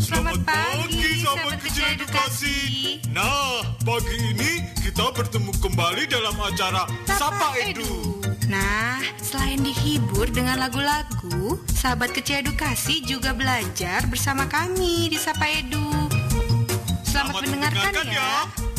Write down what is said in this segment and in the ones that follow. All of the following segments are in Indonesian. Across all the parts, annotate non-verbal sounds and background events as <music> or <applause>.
Selamat pagi, sahabat edukasi. Nah, pagi ini kita bertemu kembali dalam acara Sapa Edu. Nah, selain dihibur dengan lagu-lagu, sahabat kecil edukasi juga belajar bersama kami di Sapa Edu. Selamat, mendengarkan, ya. Hilir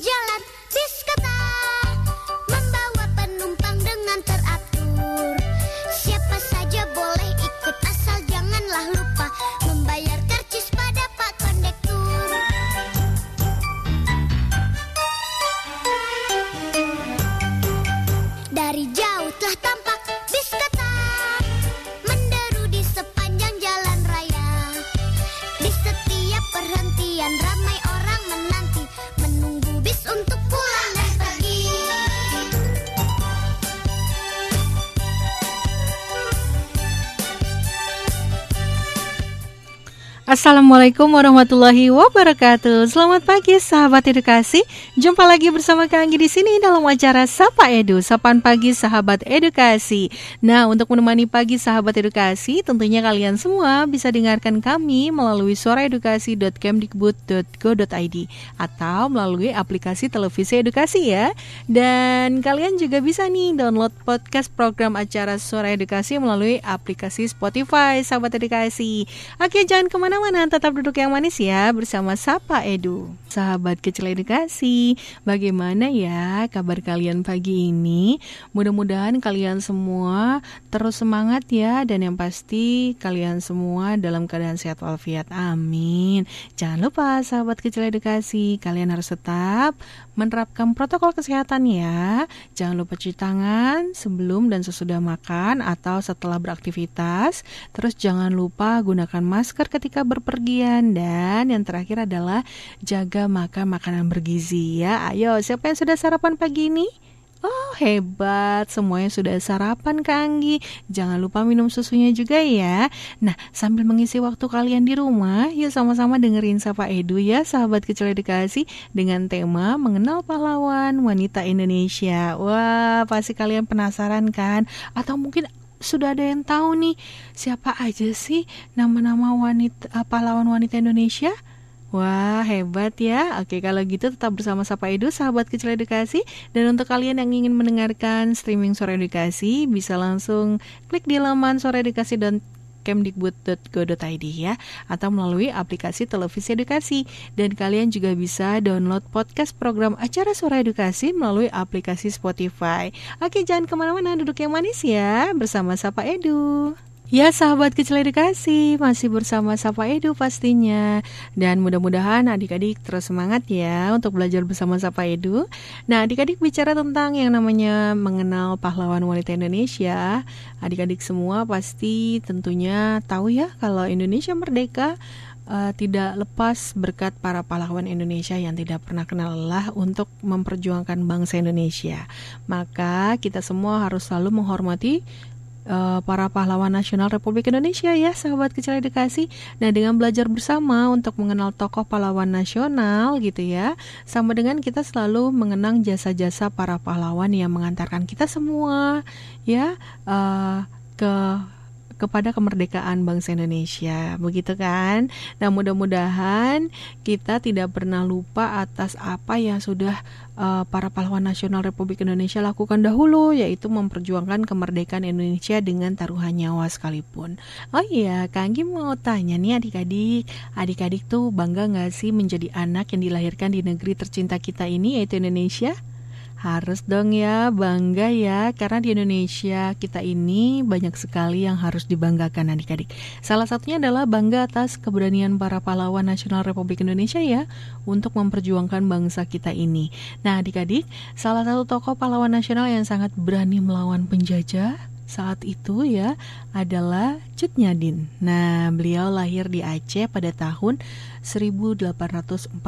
Yeah. Assalamualaikum warahmatullahi wabarakatuh. Selamat pagi sahabat edukasi. Jumpa lagi bersama Kak Anggi di sini dalam acara Sapa Edu, Sapaan Pagi Sahabat Edukasi. Nah, untuk menemani pagi sahabat edukasi, tentunya kalian semua bisa dengarkan kami melalui suaraedukasi.kemdikbud.go.id atau melalui aplikasi televisi edukasi ya. Dan kalian juga bisa nih download podcast program acara Suara Edukasi melalui aplikasi Spotify, sahabat edukasi. Oke, jangan ke mana-mana, tetap duduk yang manis ya bersama Sapa Edu. Sahabat kecil edukasi, bagaimana ya kabar kalian pagi ini? Mudah-mudahan kalian semua terus semangat ya dan yang pasti kalian semua dalam keadaan sehat walafiat. Amin. Jangan lupa sahabat kecil edukasi, kalian harus tetap menerapkan protokol kesehatan ya. Jangan lupa cuci tangan sebelum dan sesudah makan atau setelah beraktivitas. Terus jangan lupa gunakan masker ketika berpergian. Dan yang terakhir adalah jaga makan makanan bergizi ya. Ayo, siapa yang sudah sarapan pagi ini? Oh hebat, semuanya sudah sarapan Kak Anggi. Jangan lupa minum susunya juga ya. Nah sambil mengisi waktu kalian di rumah Yuk sama-sama dengerin Sapa Edu ya Sahabat kecil edukasi Dengan tema mengenal pahlawan wanita Indonesia. Wah pasti kalian penasaran kan? Atau mungkin sudah ada yang tahu nih Siapa aja sih nama-nama wanita eh, pahlawan wanita Indonesia? Wah, hebat ya. Oke, kalau gitu tetap bersama Sapa Edu, sahabat kecil edukasi. Dan untuk kalian yang ingin mendengarkan streaming Suara Edukasi, bisa langsung klik di laman suaraedukasi.kemdikbud.go.id ya atau melalui aplikasi televisi edukasi dan kalian juga bisa download podcast program acara Suara Edukasi melalui aplikasi Spotify. Oke, jangan ke mana-mana, duduk yang manis ya bersama Sapa Edu. Ya sahabat kecil edukasi, masih bersama Sapa Edu pastinya. Dan mudah-mudahan adik-adik terus semangat ya untuk belajar bersama Sapa Edu. Nah adik-adik bicara tentang yang namanya mengenal pahlawan wanita Indonesia. Adik-adik semua pasti tentunya tahu ya kalau Indonesia merdeka uh, tidak lepas berkat para pahlawan Indonesia yang tidak pernah kenal lelah untuk memperjuangkan bangsa Indonesia. Maka kita semua harus selalu menghormati uh, para pahlawan nasional Republik Indonesia ya sahabat kecil edukasi. Nah dengan belajar bersama untuk mengenal tokoh pahlawan nasional gitu ya, sama dengan kita selalu mengenang jasa-jasa para pahlawan yang mengantarkan kita semua ya uh, ke kepada kemerdekaan bangsa Indonesia, begitu kan? Nah, mudah-mudahan kita tidak pernah lupa atas apa yang sudah uh, para pahlawan nasional Republik Indonesia lakukan dahulu, yaitu memperjuangkan kemerdekaan Indonesia dengan taruhan nyawa sekalipun. Oh iya, Kang Kim mau tanya nih adik-adik, adik-adik tuh bangga nggak sih menjadi anak yang dilahirkan di negeri tercinta kita ini, yaitu Indonesia? Harus dong ya, bangga ya, karena di Indonesia kita ini banyak sekali yang harus dibanggakan adik-adik. Salah satunya adalah bangga atas keberanian para pahlawan nasional Republik Indonesia ya, untuk memperjuangkan bangsa kita ini. Nah adik-adik, salah satu tokoh pahlawan nasional yang sangat berani melawan penjajah, saat itu ya adalah Cut Nyadin. Nah, beliau lahir di Aceh pada tahun 1848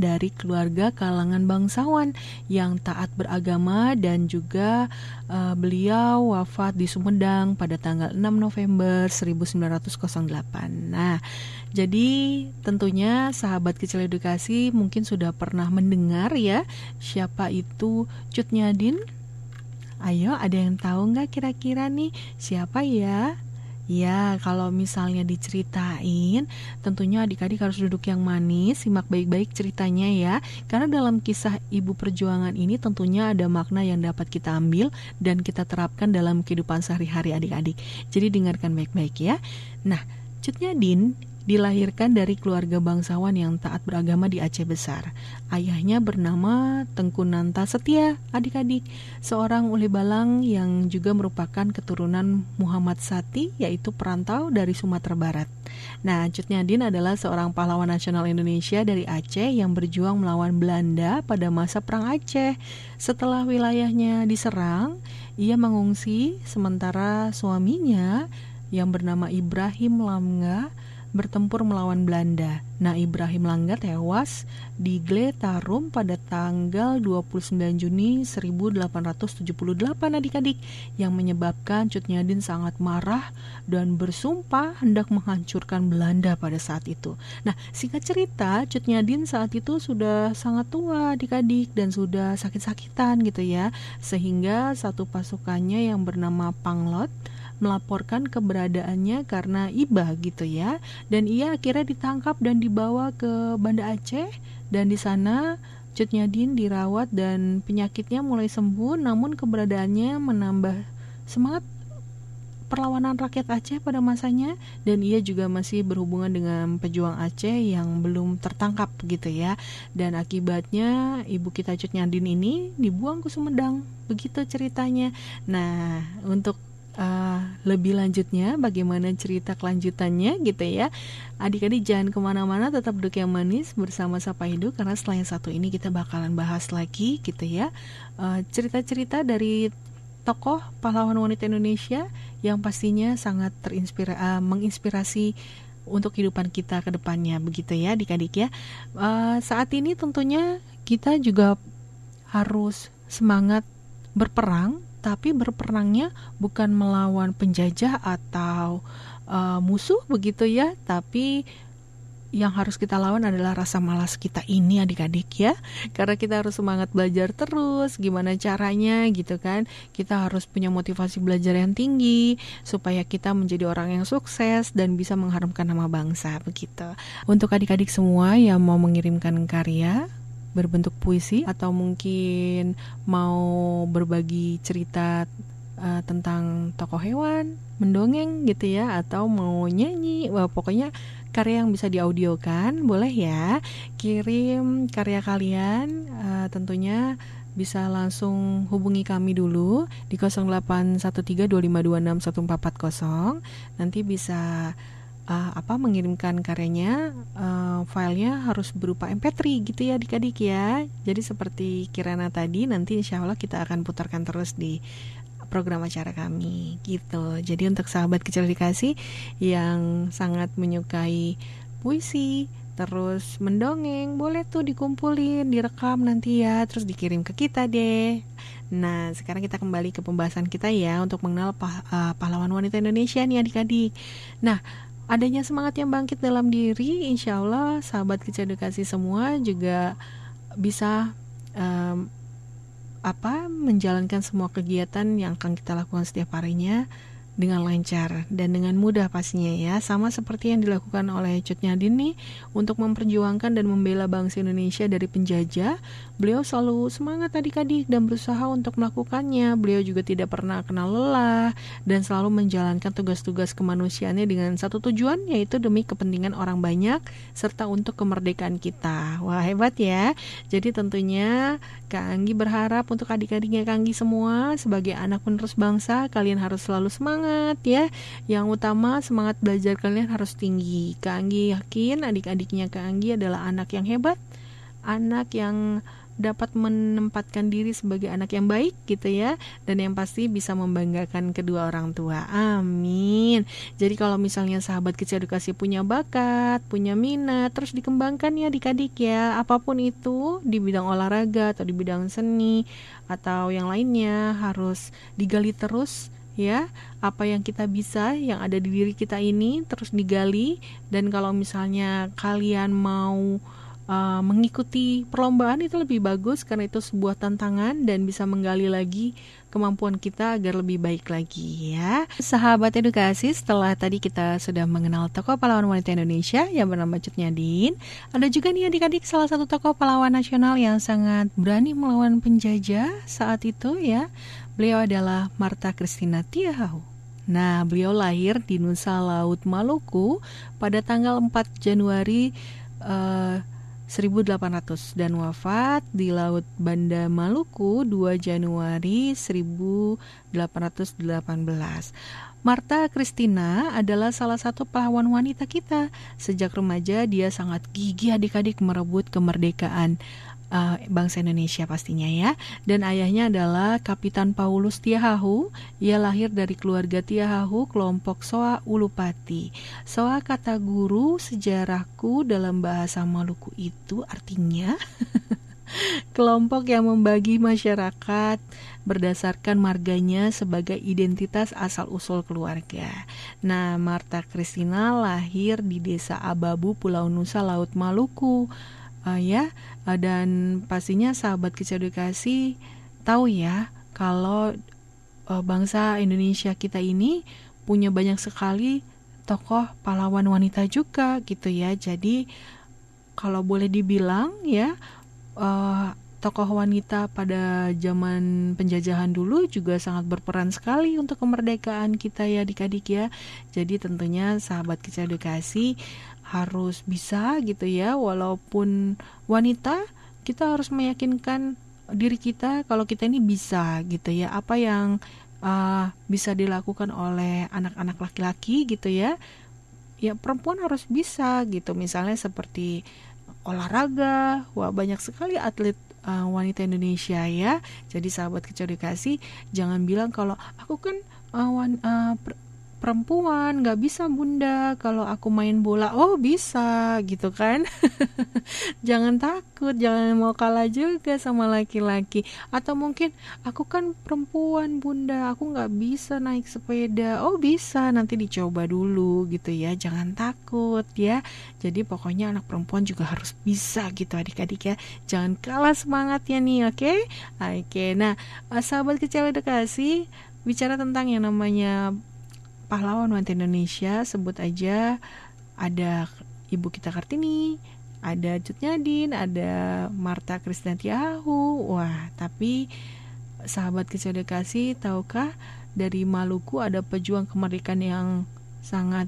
dari keluarga kalangan bangsawan yang taat beragama dan juga uh, beliau wafat di Sumedang pada tanggal 6 November 1908. Nah, jadi tentunya sahabat kecil edukasi mungkin sudah pernah mendengar ya siapa itu Cut Nyadin Ayo, ada yang tahu nggak kira-kira nih siapa ya? Ya, kalau misalnya diceritain, tentunya adik-adik harus duduk yang manis, simak baik-baik ceritanya ya. Karena dalam kisah ibu perjuangan ini tentunya ada makna yang dapat kita ambil dan kita terapkan dalam kehidupan sehari-hari adik-adik. Jadi dengarkan baik-baik ya. Nah, Cutnya Din dilahirkan dari keluarga bangsawan yang taat beragama di Aceh Besar. Ayahnya bernama Tengku Nanta Setia, adik-adik, seorang uli balang yang juga merupakan keturunan Muhammad Sati, yaitu perantau dari Sumatera Barat. Nah, Cut Nyadin adalah seorang pahlawan nasional Indonesia dari Aceh yang berjuang melawan Belanda pada masa Perang Aceh. Setelah wilayahnya diserang, ia mengungsi sementara suaminya yang bernama Ibrahim Lamga bertempur melawan Belanda. Nah, Ibrahim Langga tewas di Gletarum pada tanggal 29 Juni 1878 adik-adik yang menyebabkan Cut Nyadin sangat marah dan bersumpah hendak menghancurkan Belanda pada saat itu. Nah, singkat cerita, Cut Nyadin saat itu sudah sangat tua adik-adik dan sudah sakit-sakitan gitu ya. Sehingga satu pasukannya yang bernama Panglot melaporkan keberadaannya karena iba gitu ya. Dan ia akhirnya ditangkap dan dibawa ke Banda Aceh. Dan di sana Cut Nyadin dirawat dan penyakitnya mulai sembuh. Namun keberadaannya menambah semangat perlawanan rakyat Aceh pada masanya. Dan ia juga masih berhubungan dengan pejuang Aceh yang belum tertangkap gitu ya. Dan akibatnya ibu kita Cut Nyadin ini dibuang ke Sumedang. Begitu ceritanya. Nah untuk uh, lebih lanjutnya bagaimana cerita kelanjutannya gitu ya. Adik-adik jangan ke mana-mana tetap duduk yang manis bersama Sapa Hidup karena setelah yang satu ini kita bakalan bahas lagi gitu ya. Eh, cerita-cerita dari tokoh pahlawan wanita Indonesia yang pastinya sangat terinspirasi uh, menginspirasi untuk kehidupan kita ke depannya begitu ya adik-adik ya. Uh, saat ini tentunya kita juga harus semangat berperang tapi berperangnya bukan melawan penjajah atau uh, musuh begitu ya, tapi yang harus kita lawan adalah rasa malas kita ini adik-adik ya. Karena kita harus semangat belajar terus gimana caranya gitu kan. Kita harus punya motivasi belajar yang tinggi supaya kita menjadi orang yang sukses dan bisa mengharumkan nama bangsa begitu. Untuk adik-adik semua yang mau mengirimkan karya berbentuk puisi atau mungkin mau berbagi cerita uh, tentang tokoh hewan, mendongeng gitu ya atau mau nyanyi, wah pokoknya karya yang bisa diaudiokan boleh ya. Kirim karya kalian uh, tentunya bisa langsung hubungi kami dulu di 081325261440. Nanti bisa uh, apa mengirimkan karyanya uh, filenya harus berupa MP3 gitu ya adik-adik ya. Jadi seperti Kirana tadi nanti insya Allah kita akan putarkan terus di program acara kami gitu. Jadi untuk sahabat kecil dikasih yang sangat menyukai puisi terus mendongeng boleh tuh dikumpulin direkam nanti ya terus dikirim ke kita deh. Nah sekarang kita kembali ke pembahasan kita ya untuk mengenal pah uh, pahlawan wanita Indonesia nih adik-adik. Nah adanya semangat yang bangkit dalam diri, insya Allah sahabat edukasi semua juga bisa um, apa menjalankan semua kegiatan yang akan kita lakukan setiap harinya dengan lancar dan dengan mudah pastinya ya. Sama seperti yang dilakukan oleh Cut Nyadin nih untuk memperjuangkan dan membela bangsa Indonesia dari penjajah beliau selalu semangat adik-adik dan berusaha untuk melakukannya. Beliau juga tidak pernah kenal lelah dan selalu menjalankan tugas-tugas kemanusiaannya dengan satu tujuan yaitu demi kepentingan orang banyak serta untuk kemerdekaan kita. Wah hebat ya. Jadi tentunya Kak Anggi berharap untuk adik-adiknya Kak Anggi semua sebagai anak penerus bangsa kalian harus selalu semangat semangat ya. Yang utama semangat belajar kalian harus tinggi. Kak Anggi yakin adik-adiknya Kak Anggi adalah anak yang hebat, anak yang dapat menempatkan diri sebagai anak yang baik gitu ya dan yang pasti bisa membanggakan kedua orang tua amin jadi kalau misalnya sahabat kecil edukasi punya bakat punya minat terus dikembangkan ya adik-adik ya apa pun itu di bidang olahraga atau di bidang seni atau yang lainnya harus digali terus ya apa yang kita bisa yang ada di diri kita ini terus digali dan kalau misalnya kalian mau uh, mengikuti perlombaan itu lebih bagus karena itu sebuah tantangan dan bisa menggali lagi kemampuan kita agar lebih baik lagi ya. Sahabat edukasi, setelah tadi kita sudah mengenal tokoh pahlawan wanita Indonesia yang bernama Cut Nyadin, ada juga nih adik-adik salah satu tokoh pahlawan nasional yang sangat berani melawan penjajah saat itu ya. Beliau adalah Marta Christina Tiahau. Nah, beliau lahir di Nusa Laut Maluku pada tanggal 4 Januari uh, eh, 1800 dan wafat di Laut Banda Maluku 2 Januari 1818. Marta Christina adalah salah satu pahlawan wanita kita. Sejak remaja dia sangat gigih adik-adik merebut kemerdekaan uh, bangsa Indonesia pastinya ya. Dan ayahnya adalah Kapitan Paulus Tiahahu. Ia lahir dari keluarga Tiahahu kelompok Soa Ulupati. Soa kata guru sejarahku dalam bahasa Maluku itu artinya <laughs> kelompok yang membagi masyarakat berdasarkan marganya sebagai identitas asal-usul keluarga. Nah, Marta Kristina lahir di Desa Ababu, Pulau Nusa, Laut Maluku uh, ya uh, dan pastinya sahabat kecil edukasi tahu ya kalau uh, bangsa Indonesia kita ini punya banyak sekali tokoh pahlawan wanita juga gitu ya. Jadi kalau boleh dibilang ya uh, tokoh wanita pada zaman penjajahan dulu juga sangat berperan sekali untuk kemerdekaan kita ya adik-adik ya. Jadi tentunya sahabat kecil edukasi harus bisa gitu ya walaupun wanita kita harus meyakinkan diri kita kalau kita ini bisa gitu ya apa yang uh, bisa dilakukan oleh anak-anak laki-laki gitu ya ya perempuan harus bisa gitu misalnya seperti olahraga wah banyak sekali atlet uh, wanita Indonesia ya. Jadi sahabat kecil dikasih jangan bilang kalau aku kan uh, wan, uh, perempuan nggak bisa bunda. Kalau aku main bola oh bisa gitu kan? <laughs> Jangan takut jangan mau kalah juga sama laki-laki. Atau mungkin aku kan perempuan bunda. Aku nggak bisa naik sepeda. Oh bisa nanti dicoba dulu gitu ya. Jangan takut ya. Jadi pokoknya anak perempuan juga harus bisa gitu adik-adik ya. Jangan kalah semangatnya nih oke? Okay? oke okay, nah sahabat kecil edukasi bicara tentang yang namanya pahlawan wanita Indonesia sebut aja ada Ibu kita Kartini, ada Cut Nyadin, ada Marta Krisnatiahu. Wah, tapi sahabat kecil kasih tahukah dari Maluku ada pejuang kemerdekaan yang sangat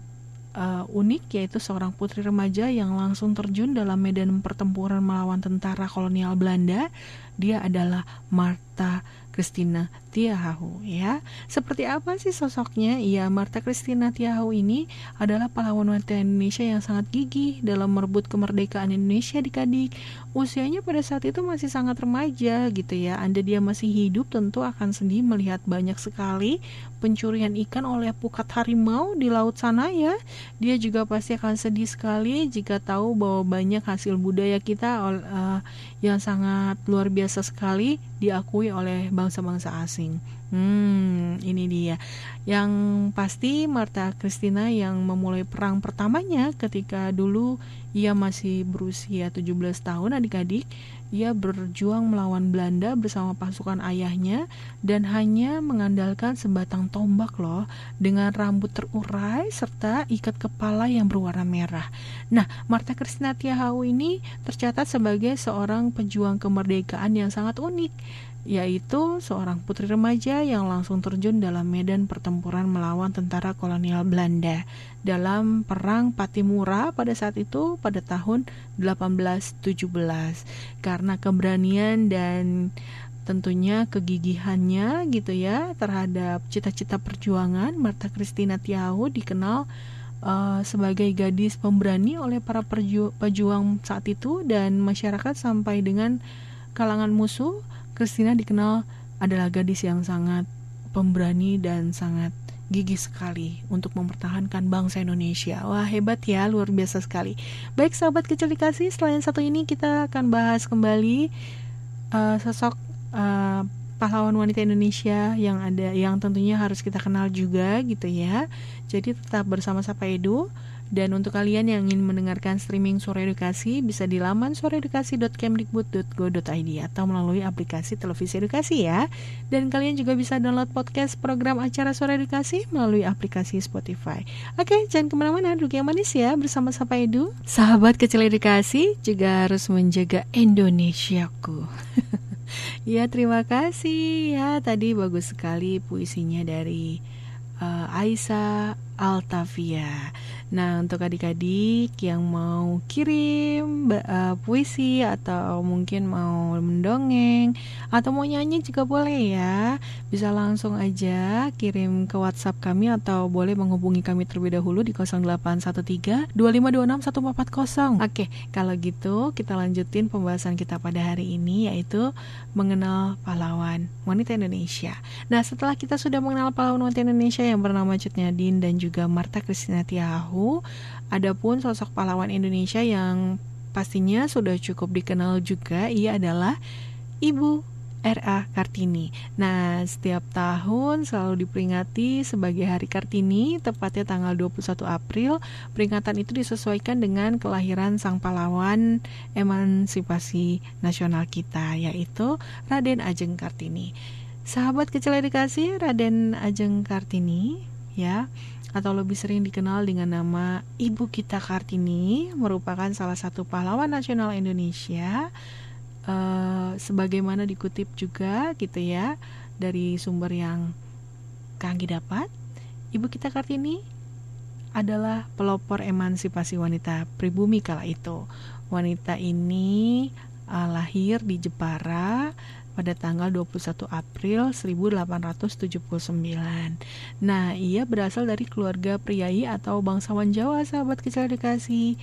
uh, unik yaitu seorang putri remaja yang langsung terjun dalam medan pertempuran melawan tentara kolonial Belanda. Dia adalah Marta Christina Tiahahu ya. Seperti apa sih sosoknya? Ya, Marta Christina Tiahahu ini adalah pahlawan wanita Indonesia yang sangat gigih dalam merebut kemerdekaan Indonesia di Kadik. Usianya pada saat itu masih sangat remaja gitu ya. Anda dia masih hidup tentu akan sedih melihat banyak sekali pencurian ikan oleh pukat harimau di laut sana ya. Dia juga pasti akan sedih sekali jika tahu bahwa banyak hasil budaya kita uh, yang sangat luar biasa sekali diakui oleh bangsa-bangsa asing. Hmm, ini dia. Yang pasti Marta Christina yang memulai perang pertamanya ketika dulu ia masih berusia 17 tahun adik-adik. Ia berjuang melawan Belanda bersama pasukan ayahnya dan hanya mengandalkan sebatang tombak loh dengan rambut terurai serta ikat kepala yang berwarna merah. Nah, Marta Kristina Tiahau ini tercatat sebagai seorang pejuang kemerdekaan yang sangat unik yaitu seorang putri remaja yang langsung terjun dalam medan pertempuran melawan tentara kolonial Belanda dalam perang Patimura pada saat itu pada tahun 1817 karena keberanian dan tentunya kegigihannya gitu ya terhadap cita-cita perjuangan Marta Christina Tiahu dikenal uh, sebagai gadis pemberani oleh para perju pejuang saat itu dan masyarakat sampai dengan kalangan musuh Christina dikenal adalah gadis yang sangat pemberani dan sangat gigih sekali untuk mempertahankan bangsa Indonesia. Wah, hebat ya, luar biasa sekali. Baik, sahabat kecil dikasih, selain satu ini kita akan bahas kembali uh, sosok uh, pahlawan wanita Indonesia yang ada yang tentunya harus kita kenal juga gitu ya. Jadi tetap bersama Sapa Edu dan untuk kalian yang ingin mendengarkan streaming Suara Edukasi bisa di laman suaraedukasi.kemdikbud.go.id atau melalui aplikasi televisi edukasi ya. Dan kalian juga bisa download podcast program acara Suara Edukasi melalui aplikasi Spotify. Oke, jangan ke mana-mana, duduk yang manis ya bersama Sapa Edu. Sahabat kecil edukasi juga harus menjaga Indonesiaku. <laughs> ya, terima kasih ya. Tadi bagus sekali puisinya dari uh, Aisyah Altavia. Nah, untuk adik-adik yang mau kirim uh, puisi atau mungkin mau mendongeng atau mau nyanyi juga boleh ya. Bisa langsung aja kirim ke WhatsApp kami atau boleh menghubungi kami terlebih dahulu di 0813 2526 140. Oke, kalau gitu kita lanjutin pembahasan kita pada hari ini yaitu mengenal pahlawan wanita Indonesia. Nah, setelah kita sudah mengenal pahlawan wanita Indonesia yang bernama Cut Nyadin dan juga Marta Kristina Tiahu tahu, adapun sosok pahlawan Indonesia yang pastinya sudah cukup dikenal juga, ia adalah Ibu R.A. Kartini. Nah, setiap tahun selalu diperingati sebagai Hari Kartini, tepatnya tanggal 21 April. Peringatan itu disesuaikan dengan kelahiran sang pahlawan emansipasi nasional kita, yaitu Raden Ajeng Kartini. Sahabat kecil edukasi, Raden Ajeng Kartini, ya, atau lebih sering dikenal dengan nama Ibu Kita Kartini merupakan salah satu pahlawan nasional Indonesia uh, sebagaimana dikutip juga gitu ya dari sumber yang kami dapat. Ibu Kita Kartini adalah pelopor emansipasi wanita pribumi kala itu. Wanita ini uh, lahir di Jepara pada tanggal 21 April 1879. Nah, ia berasal dari keluarga priai atau bangsawan Jawa, sahabat kecil dikasih.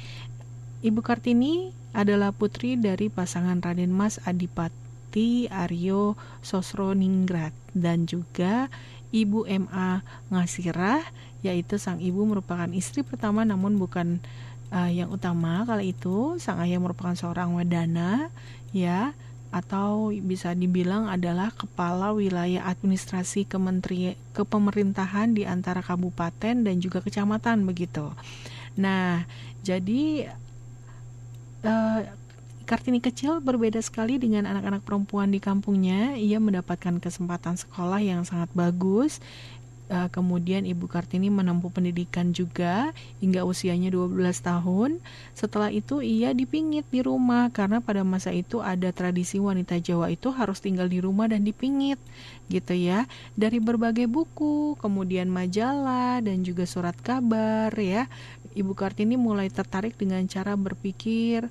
Ibu Kartini adalah putri dari pasangan Raden Mas Adipati Aryo Sosroningrat dan juga Ibu MA Ngasirah, yaitu sang ibu merupakan istri pertama namun bukan uh, yang utama kala itu. Sang ayah merupakan seorang wadana, ya atau bisa dibilang adalah kepala wilayah administrasi kementeri kepemerintahan di antara kabupaten dan juga kecamatan begitu. Nah, jadi uh, Kartini kecil berbeda sekali dengan anak-anak perempuan di kampungnya. Ia mendapatkan kesempatan sekolah yang sangat bagus uh, kemudian Ibu Kartini menempuh pendidikan juga hingga usianya 12 tahun. Setelah itu ia dipingit di rumah karena pada masa itu ada tradisi wanita Jawa itu harus tinggal di rumah dan dipingit gitu ya. Dari berbagai buku, kemudian majalah dan juga surat kabar ya. Ibu Kartini mulai tertarik dengan cara berpikir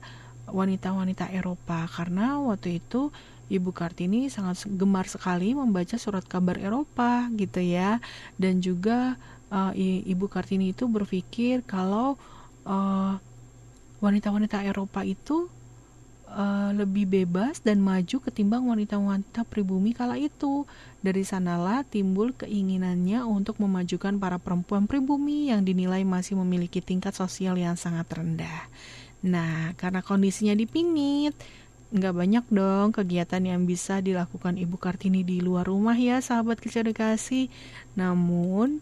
wanita-wanita Eropa karena waktu itu Ibu Kartini sangat gemar sekali membaca surat kabar Eropa gitu ya dan juga uh, Ibu Kartini itu berpikir kalau wanita wanita-wanita Eropa itu uh, lebih bebas dan maju ketimbang wanita-wanita pribumi kala itu. Dari sanalah timbul keinginannya untuk memajukan para perempuan pribumi yang dinilai masih memiliki tingkat sosial yang sangat rendah. Nah, karena kondisinya dipingit, nggak banyak dong kegiatan yang bisa dilakukan Ibu Kartini di luar rumah ya sahabat kecil. Namun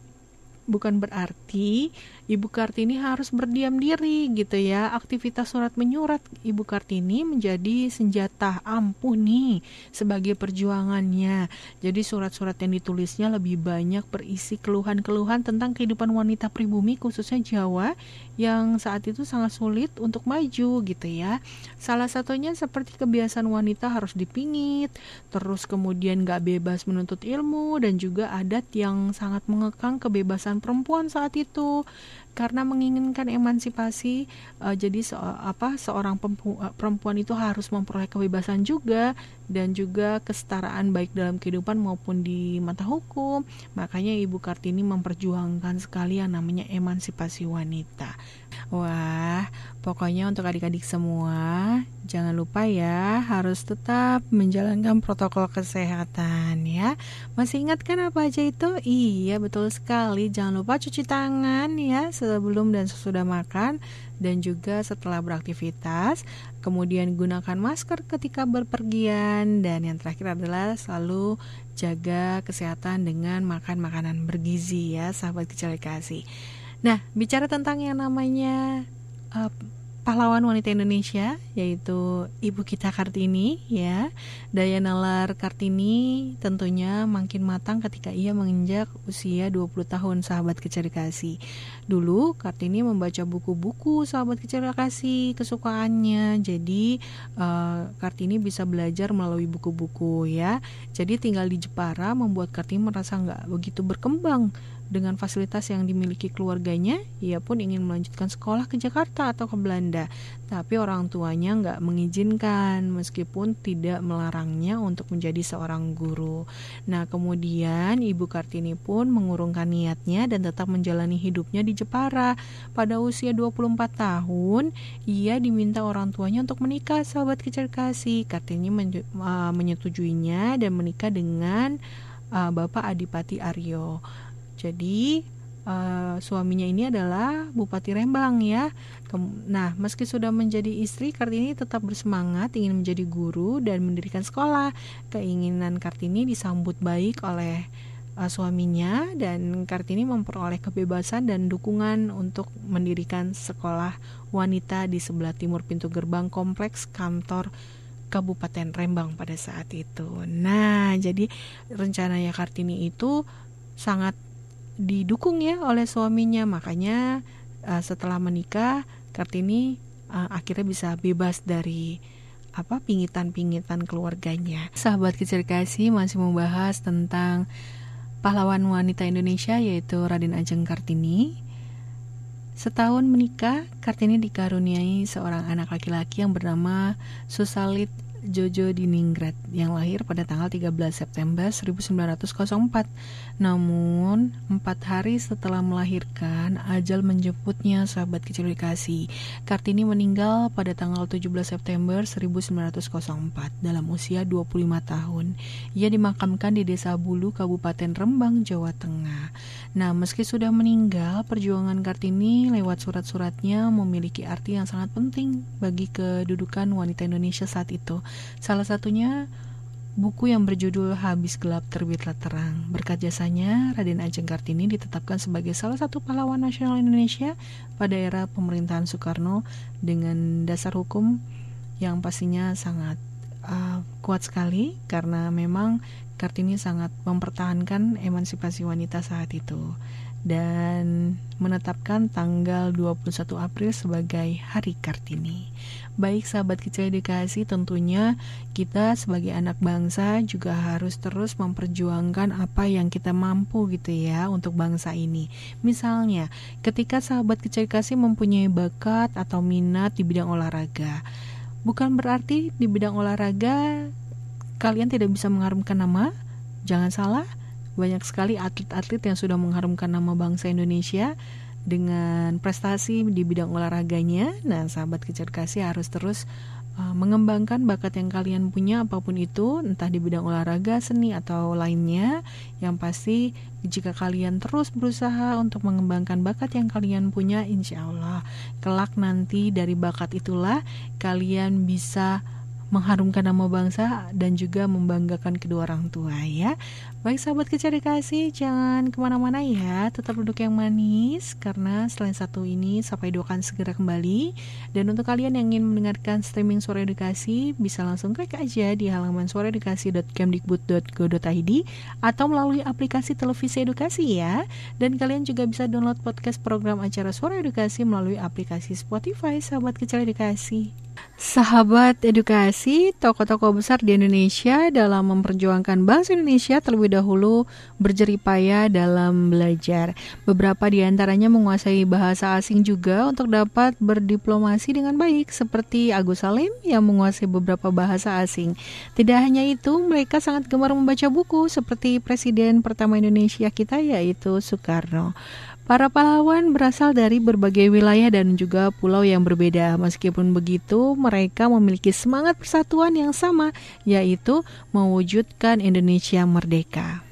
bukan berarti Ibu Kartini harus berdiam diri gitu ya. Aktivitas surat menyurat Ibu Kartini menjadi senjata ampuh nih sebagai perjuangannya. Jadi surat-surat yang ditulisnya lebih banyak berisi keluhan-keluhan tentang kehidupan wanita pribumi khususnya Jawa yang saat itu sangat sulit untuk maju gitu ya. Salah satunya seperti kebiasaan wanita harus dipingit, terus kemudian gak bebas menuntut ilmu dan juga adat yang sangat mengekang kebebasan perempuan saat itu karena menginginkan emansipasi uh, jadi se apa seorang eh, perempuan itu harus memperoleh kebebasan juga dan juga kesetaraan baik dalam kehidupan maupun di mata hukum. Makanya Ibu Kartini memperjuangkan sekali yang namanya emansipasi wanita wah pokoknya untuk adik-adik semua jangan lupa ya harus tetap menjalankan protokol kesehatan ya masih ingat kan apa aja itu iya betul sekali jangan lupa cuci tangan ya sebelum dan sesudah makan dan juga setelah beraktivitas. Kemudian gunakan masker ketika berpergian dan yang terakhir adalah selalu jaga kesehatan dengan makan makanan bergizi ya, sahabat kecil kasih. Nah, bicara tentang yang namanya uh, pahlawan wanita Indonesia yaitu ibu kita Kartini ya. Daya Nalar Kartini tentunya makin matang ketika ia menginjak usia 20 tahun sahabat kecil kasih dulu Kartini membaca buku-buku sahabat kecil kasih kesukaannya. Jadi uh, Kartini bisa belajar melalui buku-buku ya. Jadi tinggal di Jepara membuat Kartini merasa nggak begitu berkembang dengan fasilitas yang dimiliki keluarganya, ia pun ingin melanjutkan sekolah ke Jakarta atau ke Belanda. Tapi orang tuanya nggak mengizinkan, meskipun tidak melarangnya untuk menjadi seorang guru. Nah, kemudian Ibu Kartini pun mengurungkan niatnya dan tetap menjalani hidupnya di Jepara. Pada usia 24 tahun, ia diminta orang tuanya untuk menikah, sahabat kecil kasih. Kartini menyetujuinya dan menikah dengan uh, Bapak Adipati Aryo. Jadi uh, suaminya ini adalah Bupati Rembang ya. Nah, meski sudah menjadi istri, Kartini tetap bersemangat ingin menjadi guru dan mendirikan sekolah. Keinginan Kartini disambut baik oleh uh, suaminya dan Kartini memperoleh kebebasan dan dukungan untuk mendirikan sekolah wanita di sebelah timur pintu gerbang kompleks kantor Kabupaten Rembang pada saat itu. Nah, jadi rencananya Kartini itu sangat didukung ya oleh suaminya makanya uh, setelah menikah Kartini uh, akhirnya bisa bebas dari apa pingitan-pingitan keluarganya. Sahabat kecil kasih masih membahas tentang pahlawan wanita Indonesia yaitu Raden Ajeng Kartini. Setahun menikah, Kartini dikaruniai seorang anak laki-laki yang bernama Susalit Jojo Diningrat yang lahir pada tanggal 13 September 1904. Namun, empat hari setelah melahirkan, ajal menjemputnya sahabat kecil dikasih. Kartini meninggal pada tanggal 17 September 1904 dalam usia 25 tahun. Ia dimakamkan di Desa Bulu, Kabupaten Rembang, Jawa Tengah. Nah, meski sudah meninggal, perjuangan Kartini lewat surat-suratnya memiliki arti yang sangat penting bagi kedudukan wanita Indonesia saat itu. Salah satunya buku yang berjudul Habis Gelap Terbitlah Terang. Berkat jasanya, Raden Ajeng Kartini ditetapkan sebagai salah satu pahlawan nasional Indonesia pada era pemerintahan Soekarno dengan dasar hukum yang pastinya sangat uh, kuat sekali karena memang Kartini sangat mempertahankan emansipasi wanita saat itu dan menetapkan tanggal 21 April sebagai Hari Kartini. Baik sahabat kecil edukasi, tentunya kita sebagai anak bangsa juga harus terus memperjuangkan apa yang kita mampu gitu ya untuk bangsa ini. Misalnya, ketika sahabat kecil edukasi mempunyai bakat atau minat di bidang olahraga, bukan berarti di bidang olahraga kalian tidak bisa mengharumkan nama. Jangan salah, banyak sekali atlet-atlet yang sudah mengharumkan nama bangsa Indonesia dengan prestasi di bidang olahraganya. Nah, sahabat kecil kasih harus terus uh, mengembangkan bakat yang kalian punya apa pun itu, entah di bidang olahraga, seni atau lainnya. Yang pasti jika kalian terus berusaha untuk mengembangkan bakat yang kalian punya, insya Allah kelak nanti dari bakat itulah kalian bisa mengharumkan nama bangsa dan juga membanggakan kedua orang tua ya. Baik sahabat kecil dikasih, jangan ke mana-mana ya, tetap duduk yang manis karena selain satu ini sampai dua akan segera kembali. Dan untuk kalian yang ingin mendengarkan streaming suara edukasi, bisa langsung klik aja di halaman suaraedukasi.kemdikbud.go.id atau melalui aplikasi televisi edukasi ya. Dan kalian juga bisa download podcast program acara suara edukasi melalui aplikasi Spotify, sahabat kecil edukasi. Sahabat edukasi, tokoh-tokoh besar di Indonesia dalam memperjuangkan bangsa Indonesia terlebih dahulu berjeripaya dalam belajar. Beberapa di antaranya menguasai bahasa asing juga untuk dapat berdiplomasi dengan baik, seperti Agus Salim yang menguasai beberapa bahasa asing. Tidak hanya itu, mereka sangat gemar membaca buku seperti Presiden pertama Indonesia kita yaitu Soekarno. Para pahlawan berasal dari berbagai wilayah dan juga pulau yang berbeda. Meskipun begitu, mereka memiliki semangat persatuan yang sama, yaitu mewujudkan Indonesia merdeka.